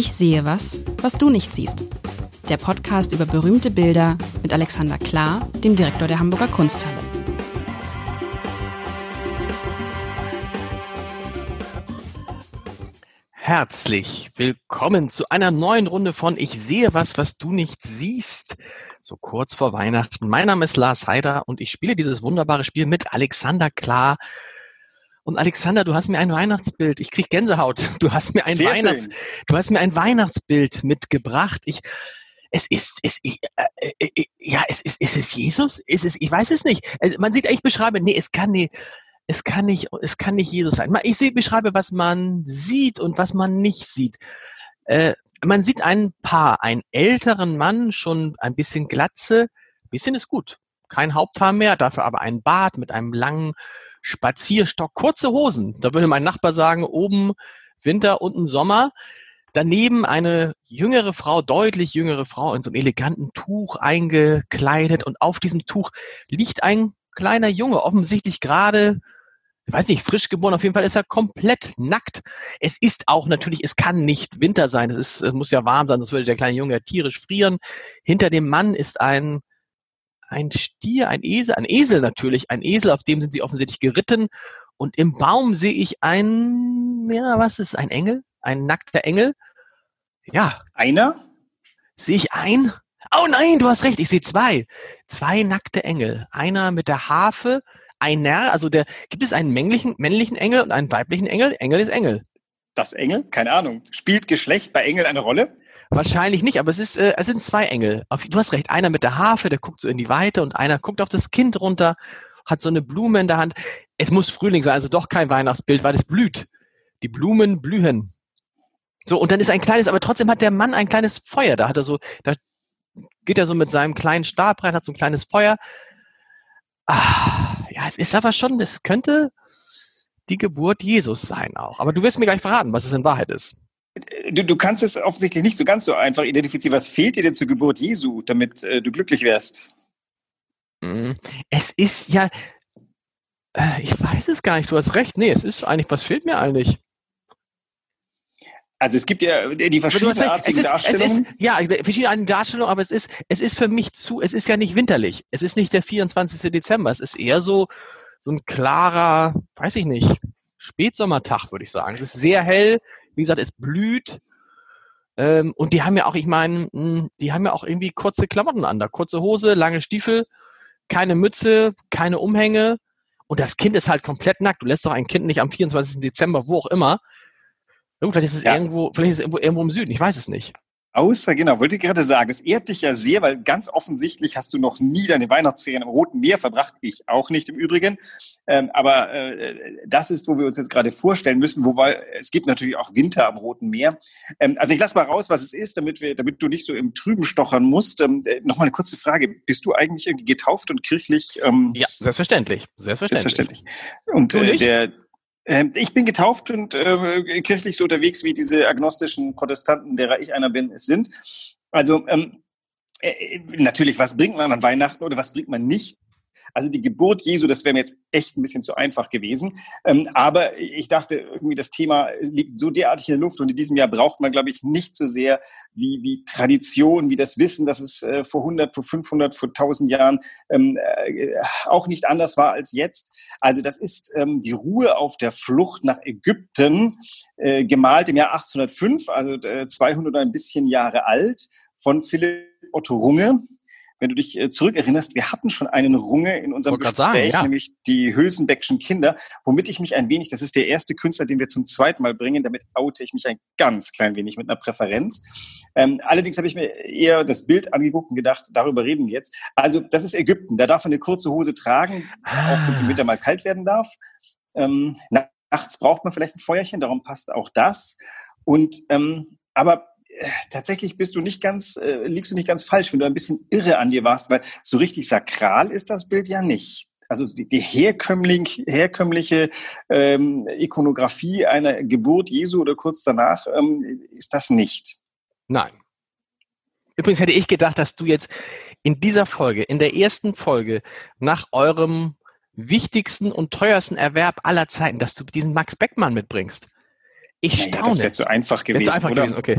Ich sehe was, was du nicht siehst. Der Podcast über berühmte Bilder mit Alexander Klar, dem Direktor der Hamburger Kunsthalle. Herzlich willkommen zu einer neuen Runde von Ich sehe was, was du nicht siehst. So kurz vor Weihnachten. Mein Name ist Lars Heider und ich spiele dieses wunderbare Spiel mit Alexander Klar. Und Alexander, du hast mir ein Weihnachtsbild. Ich krieg Gänsehaut. Du hast mir ein Sehr Weihnachts, schön. du hast mir ein Weihnachtsbild mitgebracht. Ich, es ist, es, ich, äh, äh, äh, ja, es ist, ist es Jesus? Ist es, ich weiß es nicht. Also man sieht, ich beschreibe, nee, es kann nicht, es kann nicht, es kann nicht Jesus sein. Ich sehe, beschreibe, was man sieht und was man nicht sieht. Äh, man sieht ein Paar, einen älteren Mann, schon ein bisschen Glatze, bisschen ist gut. Kein Haupthaar mehr, dafür aber ein Bart mit einem langen Spazierstock, kurze Hosen. Da würde mein Nachbar sagen, oben Winter, unten Sommer. Daneben eine jüngere Frau, deutlich jüngere Frau in so einem eleganten Tuch eingekleidet und auf diesem Tuch liegt ein kleiner Junge, offensichtlich gerade, weiß nicht, frisch geboren, auf jeden Fall ist er komplett nackt. Es ist auch natürlich, es kann nicht Winter sein, es ist, es muss ja warm sein, sonst würde der kleine Junge ja tierisch frieren. Hinter dem Mann ist ein, ein Stier, ein Esel, ein Esel natürlich, ein Esel, auf dem sind sie offensichtlich geritten. Und im Baum sehe ich ein, ja, was ist, ein Engel? Ein nackter Engel? Ja, Einer? sehe ich ein? Oh nein, du hast recht, ich sehe zwei. Zwei nackte Engel. Einer mit der Harfe, einer, also der, gibt es einen männlichen, männlichen Engel und einen weiblichen Engel? Engel ist Engel. Das Engel? Keine Ahnung. Spielt Geschlecht bei Engel eine Rolle? Wahrscheinlich nicht, aber es ist, äh, es sind zwei Engel. Du hast recht, einer mit der Harfe, der guckt so in die Weite und einer guckt auf das Kind runter, hat so eine Blume in der Hand. Es muss Frühling sein, also doch kein Weihnachtsbild, weil es blüht. Die Blumen blühen. So, und dann ist ein kleines, aber trotzdem hat der Mann ein kleines Feuer. Da hat er so, da geht er so mit seinem kleinen Stab rein, hat so ein kleines Feuer. Ah, ja, es ist aber schon, es könnte die Geburt Jesus sein auch. Aber du wirst mir gleich verraten, was es in Wahrheit ist. Du, du kannst es offensichtlich nicht so ganz so einfach identifizieren. Was fehlt dir denn zur Geburt Jesu, damit äh, du glücklich wärst? Mm, Es ist ja, äh, ich weiß es gar nicht, du hast recht. Nee, es ist eigentlich, was fehlt mir eigentlich? Also es gibt ja die hast recht, verschiedenartigen es ist, es Darstellungen. ist, ja, verschiedene Darstellungen, aber es ist, es ist für mich zu, es ist ja nicht winterlich. Es ist nicht der 24. Dezember. Es ist eher so, so ein klarer, weiß ich nicht, Spätsommertag, würde ich sagen. Es ist sehr hell. Wie gesagt, es blüht. Ähm, und die haben ja auch, ich meine, mh, die haben ja auch irgendwie kurze Klamotten an. Da kurze Hose, lange Stiefel, keine Mütze, keine Umhänge. Und das Kind ist halt komplett nackt. Du lässt doch ein Kind nicht am 24. Dezember, wo auch immer. Vielleicht ist es Ja. irgendwo, vielleicht ist es irgendwo, irgendwo im Süden, ich weiß es nicht. Außer, genau, wollte ich gerade sagen, es ehrt dich ja sehr, weil ganz offensichtlich hast du noch nie deine Weihnachtsferien im Roten Meer verbracht. Ich auch nicht im Übrigen. Ähm, aber äh, das ist, wo wir uns jetzt gerade vorstellen müssen, wobei es gibt natürlich auch Winter am Roten Meer. Ähm, also ich lasse mal raus, was es ist, damit, wir, damit du nicht so im Trüben stochern musst. Ähm, äh, Nochmal eine kurze Frage. Bist du eigentlich irgendwie getauft und kirchlich ähm, Ja, selbstverständlich. Selbstverständlich. Selbstverständlich. Und äh, der, ähm, ich bin getauft und äh, kirchlich so unterwegs, wie diese agnostischen Protestanten, derer ich einer bin, es sind. Also ähm, äh, natürlich, was bringt man an Weihnachten oder was bringt man nicht? Also die Geburt Jesu, das wäre mir jetzt echt ein bisschen zu einfach gewesen. Ähm, aber ich dachte, irgendwie das Thema liegt so derartig in der Luft und in diesem Jahr braucht man, glaube ich, nicht so sehr wie, wie Tradition, wie das Wissen, dass es äh, vor 100, vor 500, vor 1000 Jahren ähm, äh, auch nicht anders war als jetzt. Also das ist ähm, die Ruhe auf der Flucht nach Ägypten, äh, gemalt im Jahr 1805, also äh, 200 und ein bisschen Jahre alt, von Philipp Otto Runge. Wenn du dich äh, zurückerinnerst, wir hatten schon einen Runge in unserem Gespräch, sagen, ja. nämlich die Hülsenbeckschen Kinder, womit ich mich ein wenig, das ist der erste Künstler, den wir zum zweiten Mal bringen, damit oute ich mich ein ganz klein wenig mit einer Präferenz. Ähm, allerdings habe ich mir eher das Bild angeguckt und gedacht, darüber reden wir jetzt. Also das ist Ägypten, da darf man eine kurze Hose tragen, auch wenn es im Winter mal kalt werden darf. Ähm, nachts braucht man vielleicht ein Feuerchen, darum passt auch das. Und ähm, aber tatsächlich bist du nicht ganz, äh, liegst du nicht ganz falsch, wenn du ein bisschen irre an dir warst, weil so richtig sakral ist das Bild ja nicht. Also die, die herkömmlich, herkömmliche ähm, Ikonografie einer Geburt Jesu oder kurz danach ähm, ist das nicht. Nein. Übrigens hätte ich gedacht, dass du jetzt in dieser Folge, in der ersten Folge, nach eurem wichtigsten und teuersten Erwerb aller Zeiten, dass du diesen Max Beckmann mitbringst. Ich Naja, das staune. wäre zu einfach gewesen, zu einfach gewesen, okay.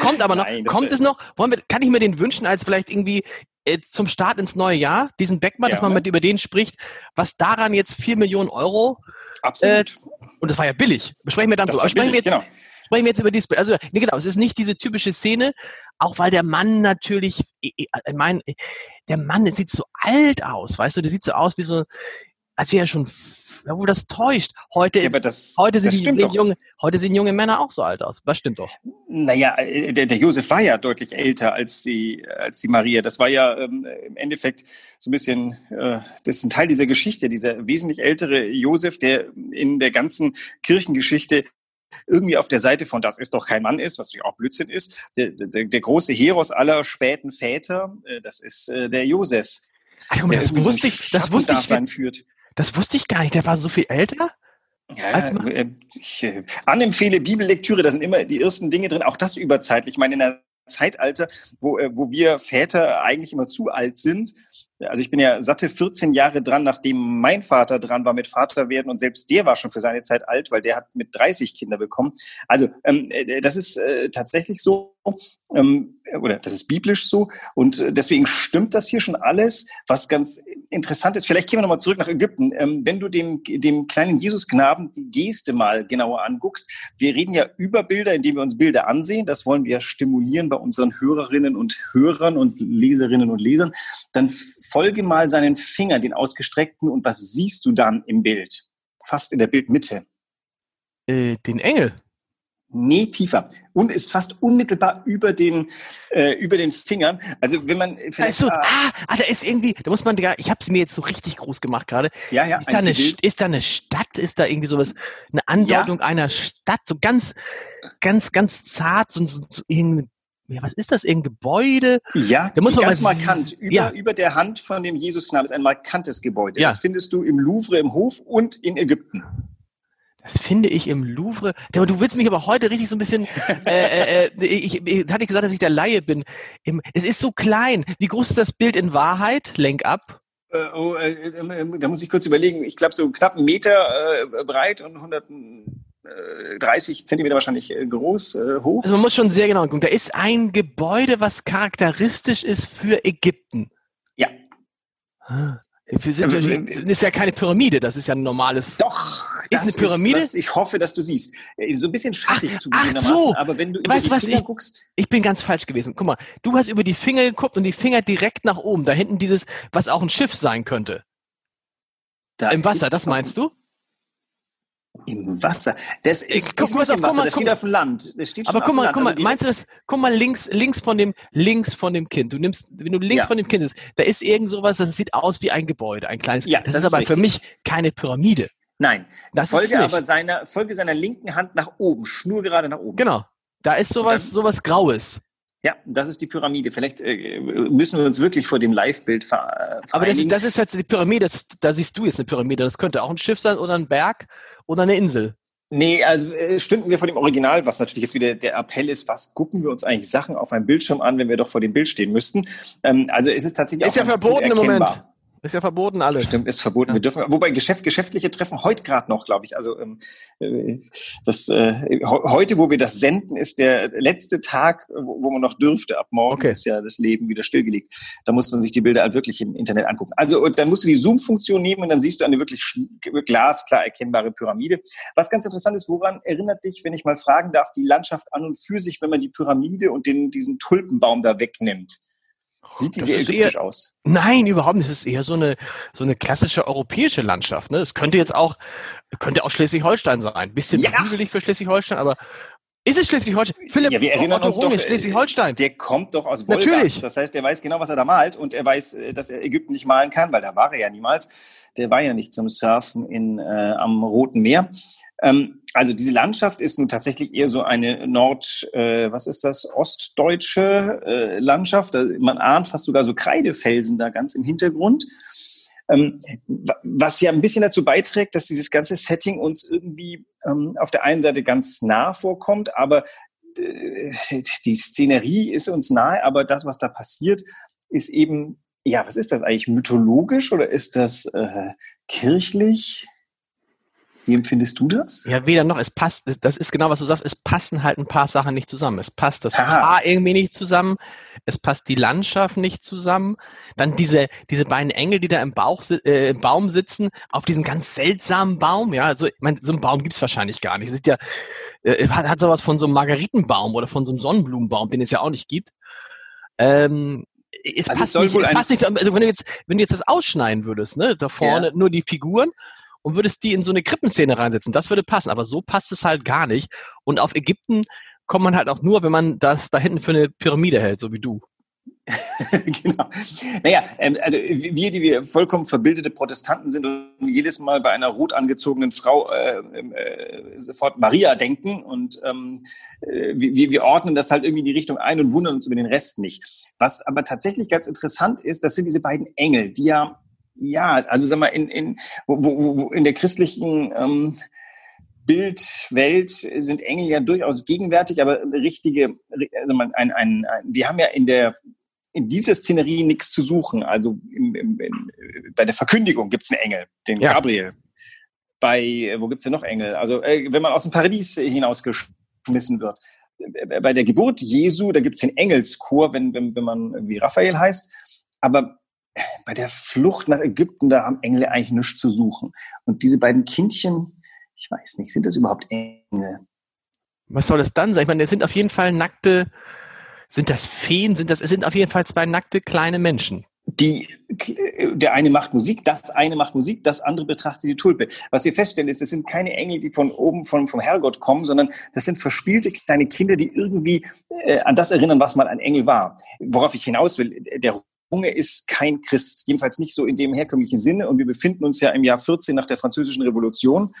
Kommt aber noch, Nein, kommt es noch? Wollen wir, kann ich mir den wünschen als vielleicht irgendwie äh, zum Start ins neue Jahr, diesen Beckmann, ja, dass man mit über den spricht, was daran jetzt vier Millionen Euro Absolut. Äh, und das war ja billig. Besprechen wir dann drüber. Sprechen, billig, wir jetzt, genau. sprechen wir jetzt über dieses, also nee, genau, es ist nicht diese typische Szene, auch weil der Mann natürlich, ich, ich meine, der Mann der sieht so alt aus, weißt du, der sieht so aus wie so, als wäre er schon obwohl das täuscht. Heute, ja, das, heute, sind die, sehen junge, heute sehen junge Männer auch so alt aus. Das stimmt doch. Naja, äh, der, der Josef war ja deutlich älter als die, als die Maria. Das war ja ähm, im Endeffekt so ein bisschen, äh, das ist ein Teil dieser Geschichte, dieser wesentlich ältere Josef, der in der ganzen Kirchengeschichte irgendwie auf der Seite von das ist doch kein Mann ist, was natürlich auch Blödsinn ist. Der, der, der große Heros aller späten Väter, äh, das ist äh, der Josef. Ach, das, wusste ich, das wusste ich, führt. Das wusste ich gar nicht. Der war so viel älter? Ja, äh, ich äh, anempfehle Bibellektüre, da sind immer die ersten Dinge drin, auch das überzeitlich. Ich meine, in einer Zeitalter, wo, äh, wo wir Väter eigentlich immer zu alt sind. Also ich bin ja satte 14 Jahre dran, nachdem mein Vater dran war mit Vater werden und selbst der war schon für seine Zeit alt, weil der hat mit 30 Kinder bekommen. Also ähm, äh, das ist äh, tatsächlich so ähm, oder das ist biblisch so und äh, deswegen stimmt das hier schon alles. Was ganz interessant ist, vielleicht gehen wir nochmal zurück nach Ägypten. Ähm, wenn du dem, dem kleinen Jesusknaben die Geste mal genauer anguckst, wir reden ja über Bilder, indem wir uns Bilder ansehen. Das wollen wir stimulieren bei unseren Hörerinnen und Hörern und Leserinnen und Lesern. Dann folge mal seinen Finger, den ausgestreckten, und was siehst du dann im Bild? Fast in der Bildmitte. Äh, den Engel. Nee, tiefer. Und ist fast unmittelbar über den, äh, über den Fingern. Also wenn man vielleicht. Also, ah, ah, da ist irgendwie, da muss man, ich habe es mir jetzt so richtig groß gemacht gerade. Ja, ja. Ist da, eine, ist da eine Stadt? Ist da irgendwie sowas, eine Andeutung ja. einer Stadt? So ganz, ganz, ganz zart, so, so, so irgendeine ja, was ist das, irgendein Gebäude? Ja, da muss man ganz mal markant. Über, ja. über der Hand von dem Jesusknaben ist ein markantes Gebäude. Ja. Das findest du im Louvre im Hof und in Ägypten. Das finde ich im Louvre. Du willst mich aber heute richtig so ein bisschen. Äh, äh, äh ich, ich hatte ich gesagt, dass ich der Laie bin. Es ist so klein. Wie groß ist das Bild in Wahrheit? Lenk ab. Äh, oh, äh, äh, da muss ich kurz überlegen. Ich glaube so knapp einen Meter äh, breit und 130 Zentimeter wahrscheinlich groß, hoch. Also man muss schon sehr genau gucken. Da ist ein Gebäude, was charakteristisch ist für Ägypten. Ja. Ah. Wir sind ja, das ist ja keine Pyramide, das ist ja ein normales. Doch, ist eine Pyramide. Ist, ich hoffe, dass du siehst. Äh, so ein bisschen schattig ach, ach so. aber wenn du weißt, was Finger ich, guckst. Ich bin ganz falsch gewesen. Guck mal, du hast über die Finger geguckt und die Finger direkt nach oben. Da hinten dieses, was auch ein Schiff sein könnte. Da Im Wasser, das meinst du? Im Wasser. Das ist, guck, ist nicht im Wasser, mal, das steht auf dem Land. Das steht aber guck mal, guck mal, also meinst du das, guck mal links, links von dem, links von dem Kind. Du nimmst, wenn du links ja. von dem Kind bist, da ist irgend sowas, das sieht aus wie ein Gebäude, ein kleines ja, Das, das ist, ist aber richtig. für mich keine Pyramide. Nein. Das folge ist aber seiner, folge seiner linken Hand nach oben, schnurgerade nach oben. Genau. Da ist sowas, dann, sowas Graues. Ja, das ist die Pyramide. Vielleicht äh, müssen wir uns wirklich vor dem Live-Bild ver Aber das, das, ist jetzt die Pyramide, das, da siehst du jetzt eine Pyramide. Das könnte auch ein Schiff sein oder ein Berg oder eine Insel. Nee, also äh, stünden wir vor dem Original, was natürlich jetzt wieder der Appell ist, was gucken wir uns eigentlich Sachen auf einem Bildschirm an, wenn wir doch vor dem Bild stehen müssten. Ähm, also es ist tatsächlich ist auch ja verboten im Moment. Ist ja verboten alles. Stimmt, ist verboten. Ja. Wir dürfen, wobei Geschäft, geschäftliche Treffen heute gerade noch, glaube ich. Also ähm, äh, das äh, heute, wo wir das senden, ist der letzte Tag, wo, wo man noch dürfte. Ab morgen okay. ist ja das Leben wieder stillgelegt. Da muss man sich die Bilder halt wirklich im Internet angucken. Also und dann musst du die Zoom-Funktion nehmen und dann siehst du eine wirklich glasklar erkennbare Pyramide. Was ganz interessant ist, woran erinnert dich, wenn ich mal fragen darf, die Landschaft an und für sich, wenn man die Pyramide und den, diesen Tulpenbaum da wegnimmt? Sieht die sehr ägyptisch eher, aus? Nein, überhaupt nicht. Es ist eher so eine, so eine klassische europäische Landschaft. Ne? Es könnte jetzt auch, könnte auch Schleswig-Holstein sein. Bisschen ja. für Schleswig-Holstein, aber ist es Schleswig-Holstein? Philipp, ja, wir erinnern Otto uns Runge, doch, äh, Schleswig-Holstein. Der kommt doch aus Wolgast. Natürlich. Das heißt, der weiß genau, was er da malt und er weiß, äh, dass er Ägypten nicht malen kann, weil da war er ja niemals. Der war ja nicht zum Surfen in, äh, am Roten Meer. Ähm, also diese Landschaft ist nun tatsächlich eher so eine Nord, äh, was ist das, ostdeutsche äh, Landschaft. Man ahnt fast sogar so Kreidefelsen da ganz im Hintergrund. Ähm, was ja ein bisschen dazu beiträgt, dass dieses ganze Setting uns irgendwie ähm, auf der einen Seite ganz nah vorkommt, aber äh, die Szenerie ist uns nahe, aber das, was da passiert, ist eben, ja, was ist das eigentlich, mythologisch oder ist das äh, kirchlich? Wie empfindest du das? Ja, weder noch. Es passt, das ist genau, was du sagst. Es passen halt ein paar Sachen nicht zusammen. Es passt das Aha. Paar irgendwie nicht zusammen. Es passt die Landschaft nicht zusammen. Dann diese, diese beiden Engel, die da im Bauch, äh, im Baum sitzen, auf diesem ganz seltsamen Baum. Ja, also, ich mein, so ein Baum gibt's wahrscheinlich gar nicht. Es ist ja, äh, hat, hat sowas von so einem Margaritenbaum oder von so einem Sonnenblumenbaum, den es ja auch nicht gibt. Ähm, es also passt es nicht, es passt nicht, also wenn du jetzt, wenn du jetzt das ausschneiden würdest, ne, da vorne ja. nur die Figuren und würdest die in so eine Krippenszene reinsetzen. Das würde passen, aber so passt es halt gar nicht. Und auf Ägypten kommt man halt auch nur, wenn man das da hinten für eine Pyramide hält, so wie du. genau. Naja, ähm, also wir, die wir vollkommen verbildete Protestanten sind und jedes Mal bei einer rot angezogenen Frau äh, ähm, äh, sofort Maria denken und ähm, äh, wir, wir ordnen das halt irgendwie in die Richtung ein und wundern uns über den Rest nicht. Was aber tatsächlich ganz interessant ist, das sind diese beiden Engel, die ja ja, also sag mal, in, in, wo, wo, wo in der christlichen ähm, Bildwelt sind Engel ja durchaus gegenwärtig, aber richtige, also man, ein, ein, ein, die haben ja in der in dieser Szenerie nichts zu suchen. Also im, im, im, bei der Verkündigung gibt es einen Engel, den ja. Gabriel. Bei, wo gibt es denn noch Engel? Also äh, wenn man aus dem Paradies hinausgeschmissen wird. Bei der Geburt Jesu, da gibt es den Engelschor, wenn, wenn, wenn man wie Raphael heißt. Aber bei der Flucht nach Ägypten, da haben Engel eigentlich nichts zu suchen. Und diese beiden Kindchen, ich weiß nicht, sind das überhaupt Engel? Was soll das dann sein? Ich meine, es sind auf jeden Fall nackte, sind das Feen? Sind das, es sind auf jeden Fall zwei nackte kleine Menschen. Die, der eine macht Musik, das eine macht Musik, das andere betrachtet die Tulpe. Was wir feststellen ist, das sind keine Engel, die von oben vom, vom Herrgott kommen, sondern das sind verspielte kleine Kinder, die irgendwie äh, an das erinnern, was mal ein Engel war. Worauf ich hinaus will, der Runge ist kein Christ, jedenfalls nicht so in dem herkömmlichen Sinne. Und wir befinden uns ja im Jahr 14 nach der Französischen Revolution.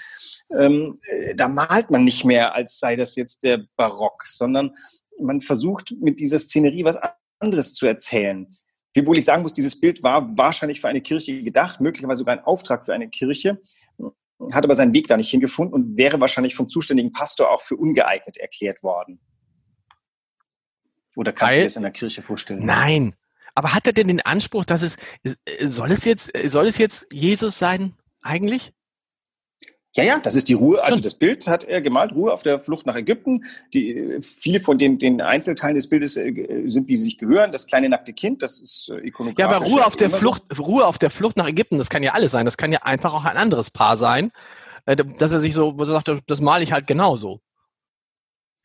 Ähm, äh, da malt man nicht mehr, als sei das jetzt der Barock, sondern man versucht mit dieser Szenerie was anderes zu erzählen. Wiewohl ich sagen muss, dieses Bild war wahrscheinlich für eine Kirche gedacht, möglicherweise sogar ein Auftrag für eine Kirche, hat aber seinen Weg da nicht hingefunden und wäre wahrscheinlich vom zuständigen Pastor auch für ungeeignet erklärt worden. Oder kannst du dir das in der Kirche vorstellen? Nein, aber hat er denn den Anspruch, dass es, soll es jetzt, soll es jetzt Jesus sein, eigentlich? Ja, ja, das ist die Ruhe. Also das Bild hat er gemalt, Ruhe auf der Flucht nach Ägypten. Die, viele von den, den Einzelteilen des Bildes äh, sind, wie sie sich gehören. Das kleine nackte Kind, das ist äh, ikonografisch. Ja, aber Ruhe auf der Flucht. Ruhe auf der Flucht nach Ägypten, das kann ja alles sein. Das kann ja einfach auch ein anderes Paar sein, äh, dass er sich so, wo er sagt, das male ich halt genauso.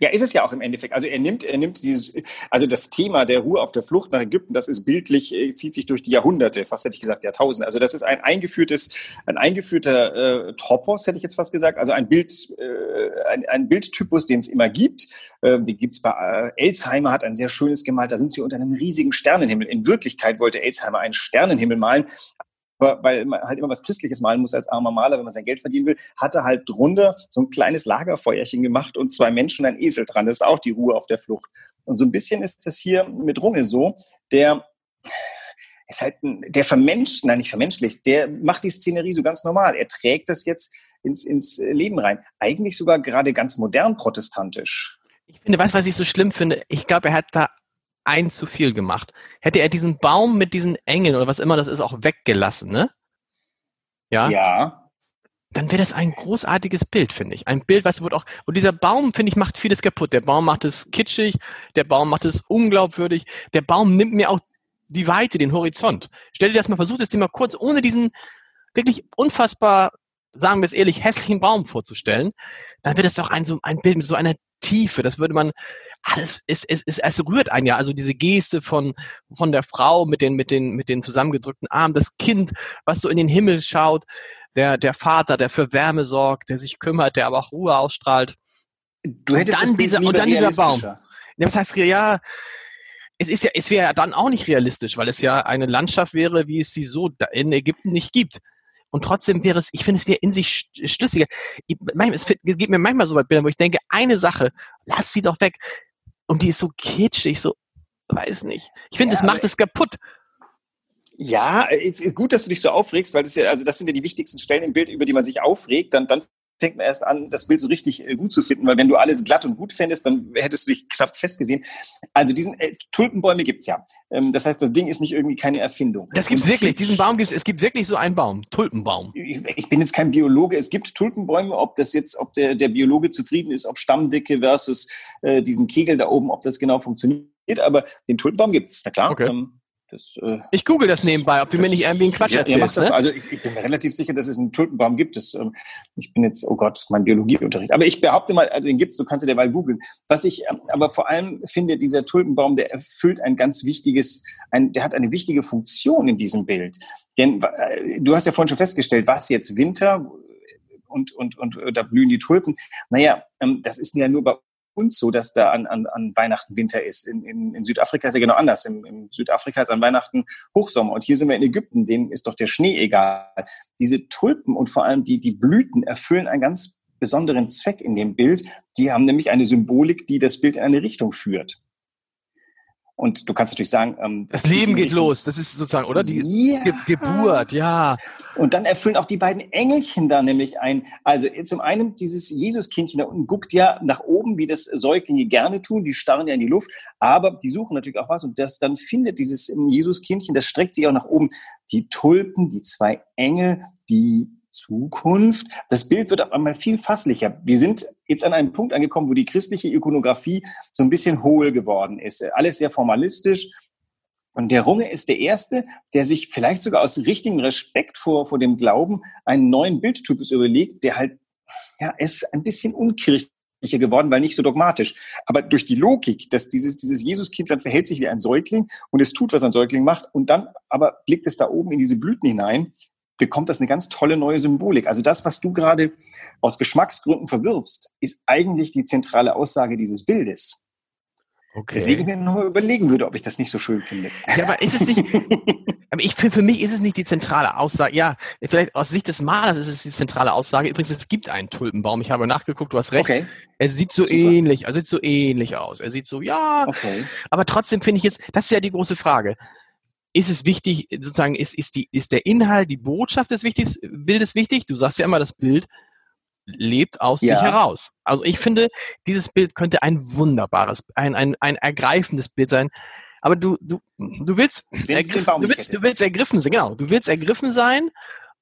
Ja, ist es ja auch im Endeffekt. Also er nimmt, er nimmt dieses, also das Thema der Ruhe auf der Flucht nach Ägypten, das ist bildlich, äh, zieht sich durch die Jahrhunderte, fast hätte ich gesagt Jahrtausende. Also das ist ein eingeführtes, ein eingeführter äh, Topos, hätte ich jetzt fast gesagt, also ein Bild, äh, ein, ein Bildtypus, den es immer gibt. Ähm, die gibt's bei äh, Elsheimer, hat ein sehr schönes gemalt. Da sind sie unter einem riesigen Sternenhimmel. In Wirklichkeit wollte Elsheimer einen Sternenhimmel malen, weil man halt immer was Christliches malen muss als armer Maler, wenn man sein Geld verdienen will, hat er halt drunter so ein kleines Lagerfeuerchen gemacht und zwei Menschen und ein Esel dran. Das ist auch die Ruhe auf der Flucht. Und so ein bisschen ist das hier mit Runge so, der ist halt ein, der vermenscht, nein, nicht vermenschlicht, der macht die Szenerie so ganz normal. Er trägt das jetzt ins, ins Leben rein. Eigentlich sogar gerade ganz modern protestantisch. Ich finde, du, was ich so schlimm finde? Ich glaube, er hat da ein zu viel gemacht. Hätte er diesen Baum mit diesen Engeln oder was immer das ist auch weggelassen, ne? Ja. Ja. Dann wäre das ein großartiges Bild, finde ich. Ein Bild, was wird auch, und dieser Baum, finde ich, macht vieles kaputt. Der Baum macht es kitschig, der Baum macht es unglaubwürdig, der Baum nimmt mir auch die Weite, den Horizont. Stell dir das mal, versuch das dir mal kurz, ohne diesen wirklich unfassbar, sagen wir es ehrlich, hässlichen Baum vorzustellen, dann wird es doch ein, so ein Bild mit so einer Tiefe. Das würde man alles ist, ist, ist, es rührt ein ja. Also diese Geste von, von der Frau mit den, mit den, mit den zusammengedrückten Armen, das Kind, was so in den Himmel schaut, der, der Vater, der für Wärme sorgt, der sich kümmert, der aber auch Ruhe ausstrahlt. Du hättest und dann dieser, und dann dieser Baum. Das heißt, ja, es ist ja, es wäre ja dann auch nicht realistisch, weil es ja eine Landschaft wäre, wie es sie so in Ägypten nicht gibt. Und trotzdem wäre es, ich finde, es wäre in sich schlüssiger. Ich, es geht mir manchmal so Bildern, wo ich denke, eine Sache, lass sie doch weg und die ist so kitschig, so, weiß nicht. Ich finde, ja, das macht es kaputt. Ja, ist gut, dass du dich so aufregst, weil das ja, also das sind ja die wichtigsten Stellen im Bild, über die man sich aufregt. Dann, dann fängt man erst an, das Bild so richtig äh, gut zu finden, weil wenn du alles glatt und gut fändest, dann hättest du dich knapp festgesehen. Also diesen äh, Tulpenbäume gibt's ja. Ähm, das heißt, das Ding ist nicht irgendwie keine Erfindung. Das gibt's wirklich. Diesen Baum gibt's. Es gibt wirklich so einen Baum, Tulpenbaum. Ich, ich bin jetzt kein Biologe. Es gibt Tulpenbäume. Ob das jetzt, ob der, der Biologe zufrieden ist, ob Stammdicke versus äh, diesen Kegel da oben, ob das genau funktioniert. Aber den Tulpenbaum gibt's. Na klar. Okay. Ähm, das, äh, ich google das nebenbei, ob du mir nicht irgendwie einen Quatsch ja, erzählst. Ne? Also ich, ich, bin mir relativ sicher, dass es einen Tulpenbaum gibt. Das, ähm, ich bin jetzt, oh Gott, mein Biologieunterricht. Aber ich behaupte mal, also den gibt's, du kannst du derweil googeln. Was ich ähm, aber vor allem finde, dieser Tulpenbaum, der erfüllt ein ganz wichtiges, ein, der hat eine wichtige Funktion in diesem Bild. Denn äh, du hast ja vorhin schon festgestellt, was jetzt Winter und, und, und da blühen die Tulpen. Naja, ähm, das ist ja nur bei uns so, dass da an, an, an Weihnachten Winter ist. In, in, in Südafrika ist ja genau anders. In, in Südafrika ist an Weihnachten Hochsommer. Und hier sind wir in Ägypten, denen ist doch der Schnee egal. Diese Tulpen und vor allem die, die Blüten erfüllen einen ganz besonderen Zweck in dem Bild. Die haben nämlich eine Symbolik, die das Bild in eine Richtung führt. Und du kannst natürlich sagen, ähm, das, das Leben geht los. Das ist sozusagen, oder? Die ja. Ge Geburt, ja. Und dann erfüllen auch die beiden Engelchen da nämlich ein. Also zum einen dieses Jesuskindchen da unten guckt ja nach oben, wie das Säuglinge gerne tun. Die starren ja in die Luft, aber die suchen natürlich auch was. Und das dann findet dieses Jesuskindchen, das streckt sich auch nach oben. Die Tulpen, die zwei Engel, die Zukunft. Das Bild wird auf einmal viel fasslicher. Wir sind jetzt an einem Punkt angekommen, wo die christliche Ikonografie so ein bisschen hohl geworden ist. Alles sehr formalistisch. Und der Runge ist der Erste, der sich vielleicht sogar aus richtigem Respekt vor, vor dem Glauben einen neuen Bildtypus überlegt, der halt, ja, ist ein bisschen unkirchlicher geworden, weil nicht so dogmatisch. Aber durch die Logik, dass dieses, dieses Jesuskindlein verhält sich wie ein Säugling und es tut, was ein Säugling macht und dann aber blickt es da oben in diese Blüten hinein, bekommt das eine ganz tolle neue Symbolik. Also das, was du gerade aus Geschmacksgründen verwirfst, ist eigentlich die zentrale Aussage dieses Bildes. Okay. Deswegen ich mir nur überlegen würde, ob ich das nicht so schön finde. Ja, aber ist es nicht, aber ich, für, für mich ist es nicht die zentrale Aussage. Ja, vielleicht aus Sicht des Malers ist es die zentrale Aussage. Übrigens, es gibt einen Tulpenbaum. Ich habe nachgeguckt, du hast recht. Okay. Er sieht so Super. ähnlich, also sieht so ähnlich aus. Er sieht so, ja. Okay. Aber trotzdem finde ich jetzt, das ist ja die große Frage ist es wichtig, sozusagen, ist, ist, die, ist der Inhalt, die Botschaft des Wichtigs, Bildes wichtig? Du sagst ja immer, das Bild lebt aus ja. sich heraus. Also ich finde, dieses Bild könnte ein wunderbares, ein, ein, ein ergreifendes Bild sein. Aber du, du, du willst, ergriff, du willst, du willst ergriffen sein, genau. Du willst ergriffen sein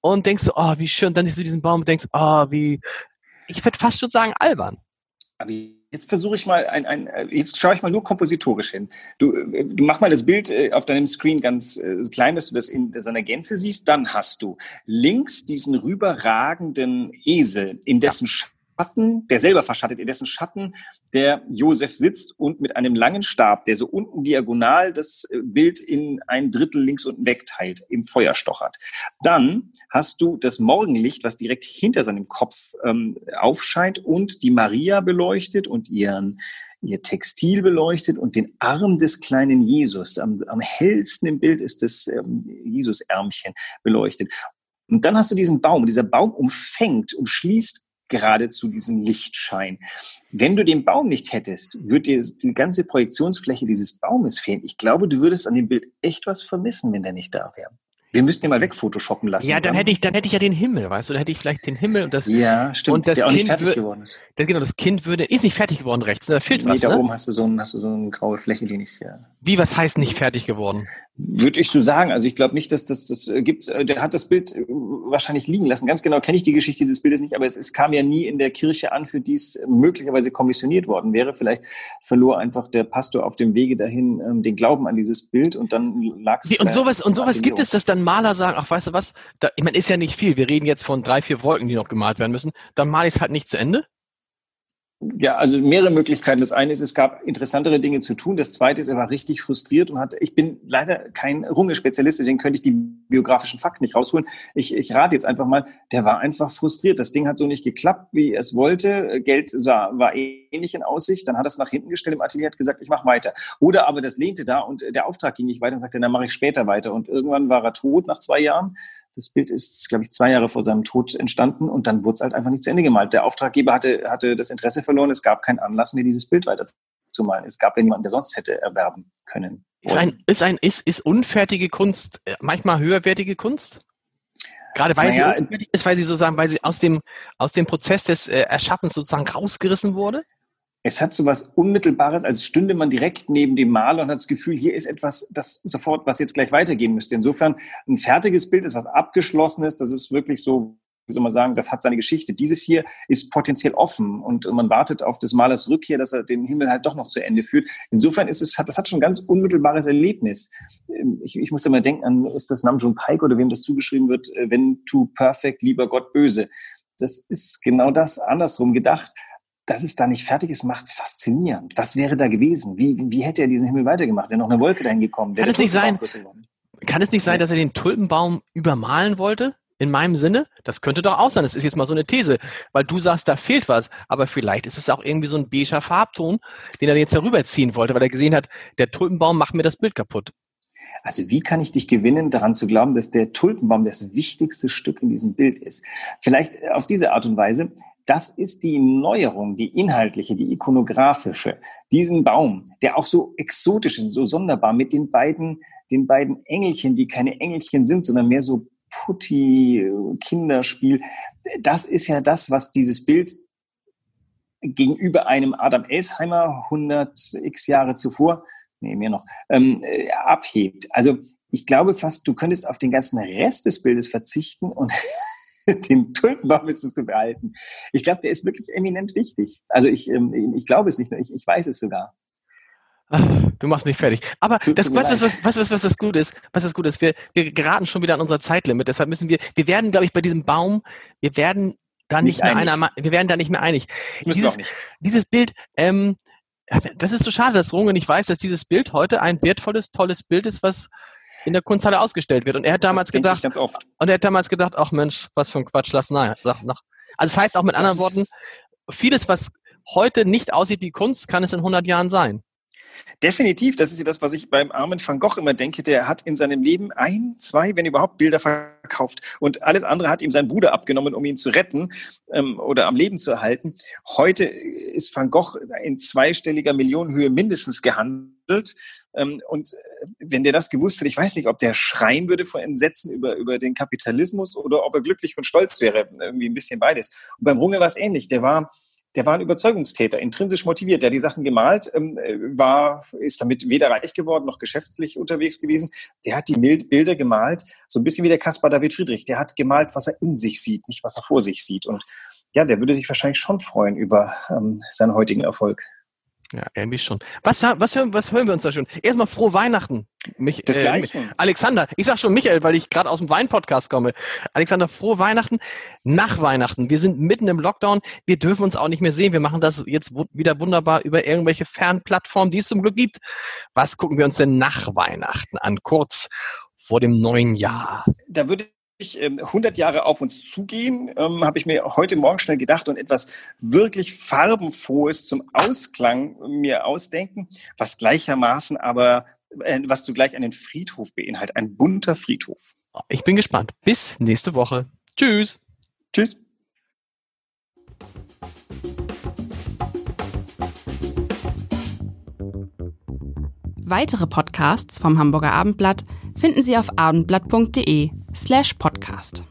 und denkst so, oh, wie schön. Dann siehst du diesen Baum und denkst, oh, wie, ich würde fast schon sagen, albern. Aber Jetzt versuche ich mal ein, ein, jetzt schaue ich mal nur kompositorisch hin. Du, du mach mal das Bild äh, auf deinem Screen ganz äh, klein, dass du das in seiner Gänze siehst. Dann hast du links diesen rüberragenden Esel, in dessen ja. Schatten, der selber verschattet, in dessen Schatten der Josef sitzt und mit einem langen Stab, der so unten diagonal das äh, Bild in ein Drittel links unten wegteilt, im Feuer stochert. Dann hast du das Morgenlicht, was direkt hinter seinem Kopf ähm, aufscheint und die Maria beleuchtet und ihren ihr Textil beleuchtet und den Arm des kleinen Jesus. Am, am hellsten im Bild ist das ähm, Jesus-Ärmchen beleuchtet. Und dann hast du diesen Baum. Dieser Baum umfängt, umschließt geradezu diesen Lichtschein. Wenn du den Baum nicht hättest, würde dir die ganze Projektionsfläche dieses Baumes fehlen. Ich glaube, du würdest an dem Bild echt was vermissen, wenn der nicht da wäre. Wir müssten den mal wegphotoshoppen lassen. Ja, dann hätte ich, dann hätte ich ja den Himmel, weißt du, dann hätte ich vielleicht den Himmel und das. Ja, stimmt. Und das der auch kind nicht fertig geworden ist. Das, genau, das Kind würde, ist nicht fertig geworden rechts, da fehlt nee, was. da ne? oben hast du so, ein, hast du so eine graue Fläche, die nicht. Ja. Wie, was heißt nicht fertig geworden? Würde ich so sagen. Also ich glaube nicht, dass das, das äh, gibt. Äh, der hat das Bild äh, wahrscheinlich liegen lassen. Ganz genau kenne ich die Geschichte des Bildes nicht, aber es, es kam ja nie in der Kirche an, für die es möglicherweise kommissioniert worden wäre. Vielleicht verlor einfach der Pastor auf dem Wege dahin ähm, den Glauben an dieses Bild und dann lag es. Und sowas und sowas gibt es, dass dann Maler sagen, ach weißt du was, da, ich meine, ist ja nicht viel. Wir reden jetzt von drei, vier Wolken, die noch gemalt werden müssen. Dann male ich es halt nicht zu Ende. Ja, also mehrere Möglichkeiten. Das eine ist, es gab interessantere Dinge zu tun. Das zweite ist, er war richtig frustriert und hat, ich bin leider kein Runge-Spezialist, deswegen könnte ich die biografischen Fakten nicht rausholen. Ich, ich rate jetzt einfach mal, der war einfach frustriert. Das Ding hat so nicht geklappt, wie es wollte. Geld war, war ähnlich in Aussicht. Dann hat er es nach hinten gestellt im Atelier, hat gesagt, ich mache weiter. Oder aber das lehnte da und der Auftrag ging nicht weiter und sagte, dann mache ich später weiter. Und irgendwann war er tot nach zwei Jahren das Bild ist, glaube ich, zwei Jahre vor seinem Tod entstanden und dann wurde es halt einfach nicht zu Ende gemalt. Der Auftraggeber hatte, hatte das Interesse verloren. Es gab keinen Anlass mehr, dieses Bild weiter zu malen. Es gab ja niemanden, der sonst hätte erwerben können. Ist ein, ist ein, ist, ist unfertige Kunst äh, manchmal höherwertige Kunst? Gerade weil Naja, sie ist, weil sie sozusagen, weil sie aus dem, aus dem Prozess des äh, Erschaffens sozusagen rausgerissen wurde? Es hat so was Unmittelbares, als stünde man direkt neben dem Maler und hat das Gefühl, hier ist etwas, das sofort, was jetzt gleich weitergehen müsste. Insofern ein fertiges Bild ist was Abgeschlossenes, das ist wirklich so, wie soll man sagen, das hat seine Geschichte. Dieses hier ist potenziell offen und man wartet auf des Malers Rückkehr, dass er den Himmel halt doch noch zu Ende führt. Insofern ist es, das hat schon ein ganz unmittelbares Erlebnis. Ähm, Ich, ich muss immer denken an, ist das Namjoon Pike oder wem das zugeschrieben wird, äh, wenn to perfect, lieber Gott böse. Das ist genau das andersrum gedacht dass es da nicht fertig ist, macht es faszinierend. Was wäre da gewesen? Wie, wie hätte er diesen Himmel weitergemacht? Wäre noch eine Wolke dahin gekommen? Wäre Kann es nicht sein-? Kann es nicht sein, dass er den Tulpenbaum übermalen wollte? In meinem Sinne? Das könnte doch auch sein. Das ist jetzt mal so eine These, weil du sagst, da fehlt was. Aber vielleicht ist es auch irgendwie so ein beiger Farbton, den er jetzt darüber ziehen wollte, weil er gesehen hat, der Tulpenbaum macht mir das Bild kaputt. Also wie kann ich dich gewinnen, daran zu glauben, dass der Tulpenbaum das wichtigste Stück in diesem Bild ist? Vielleicht auf diese Art und Weise. Das ist die Neuerung, die inhaltliche, die ikonografische. Diesen Baum, der auch so exotisch ist, so sonderbar mit den beiden, den beiden Engelchen, die keine Engelchen sind, sondern mehr so Putti, Kinderspiel. Das ist ja das, was dieses Bild gegenüber einem Adam Elsheimer 100 x Jahre zuvor, nee, mehr noch, ähm, äh, abhebt. Also ich glaube fast, du könntest auf den ganzen Rest des Bildes verzichten und den Tulpenbaum müsstest du behalten. Ich glaube, der ist wirklich eminent wichtig. Also ich, ähm, ich glaube es nicht nur, ich, ich weiß es sogar. Du machst mich fertig. Aber Tut das, was, was, was, was, was, was das gut ist, was das gut ist, wir, wir geraten schon wieder an unser Zeitlimit. Deshalb müssen wir, wir werden, glaube ich, bei diesem Baum, wir werden da nicht, Nicht mehr einig. einer, wir werden da nicht mehr einig. Dieses, nicht. dieses Bild, ähm, das ist so schade, dass Runge nicht weiß, dass dieses Bild heute ein wertvolles, tolles Bild ist, was in der Kunsthalle ausgestellt wird. Und er hat damals gedacht, und er hat damals gedacht, ach Mensch, was für ein Quatsch, lass nein. Sag nach. Also das heißt auch mit anderen Worten, vieles, was heute nicht aussieht wie Kunst, kann es in 100 Jahren sein. Definitiv, das ist ja das, was ich beim armen Van Gogh immer denke. Der hat in seinem Leben ein, zwei, wenn überhaupt, Bilder verkauft. Und alles andere hat ihm sein Bruder abgenommen, um ihn zu retten ähm, oder am Leben zu erhalten. Heute ist Van Gogh in zweistelliger Millionenhöhe mindestens gehandelt. Ähm, und äh, wenn der das gewusst hätte, ich weiß nicht, ob der schreien würde vor Entsetzen über, über den Kapitalismus oder ob er glücklich und stolz wäre. Irgendwie ein bisschen beides. Und beim Runge war es ähnlich. Der war der war ein Überzeugungstäter, intrinsisch motiviert. Der die Sachen gemalt, ähm, war, ist damit weder reich geworden noch geschäftlich unterwegs gewesen. Der hat die Bilder gemalt, so ein bisschen wie der Caspar David Friedrich. Der hat gemalt, was er in sich sieht, nicht was er vor sich sieht. Und ja, der würde sich wahrscheinlich schon freuen über ähm, seinen heutigen Erfolg. Ja, irgendwie schon. Was, was, hören, was hören wir uns da schon? Erstmal frohe Weihnachten. Mich, Das äh, Gleiche. Alexander, ich sag schon Michael, weil ich gerade aus dem Wein-Podcast komme. Alexander, frohe Weihnachten. Nach Weihnachten. Wir sind mitten im Lockdown. Wir dürfen uns auch nicht mehr sehen. Wir machen das jetzt wieder wunderbar über irgendwelche Fernplattformen, die es zum Glück gibt. Was gucken wir uns denn nach Weihnachten an? Kurz vor dem neuen Jahr. da würde 100 Jahre auf uns zugehen, ähm, habe ich mir heute Morgen schnell gedacht und etwas wirklich farbenfrohes zum Ausklang mir ausdenken, was gleichermaßen aber, äh, was zugleich einen Friedhof beinhaltet, ein bunter Friedhof. Ich bin gespannt. Bis nächste Woche. Tschüss. Tschüss. Weitere Podcasts vom Hamburger Abendblatt finden Sie auf abendblatt.de slash podcast.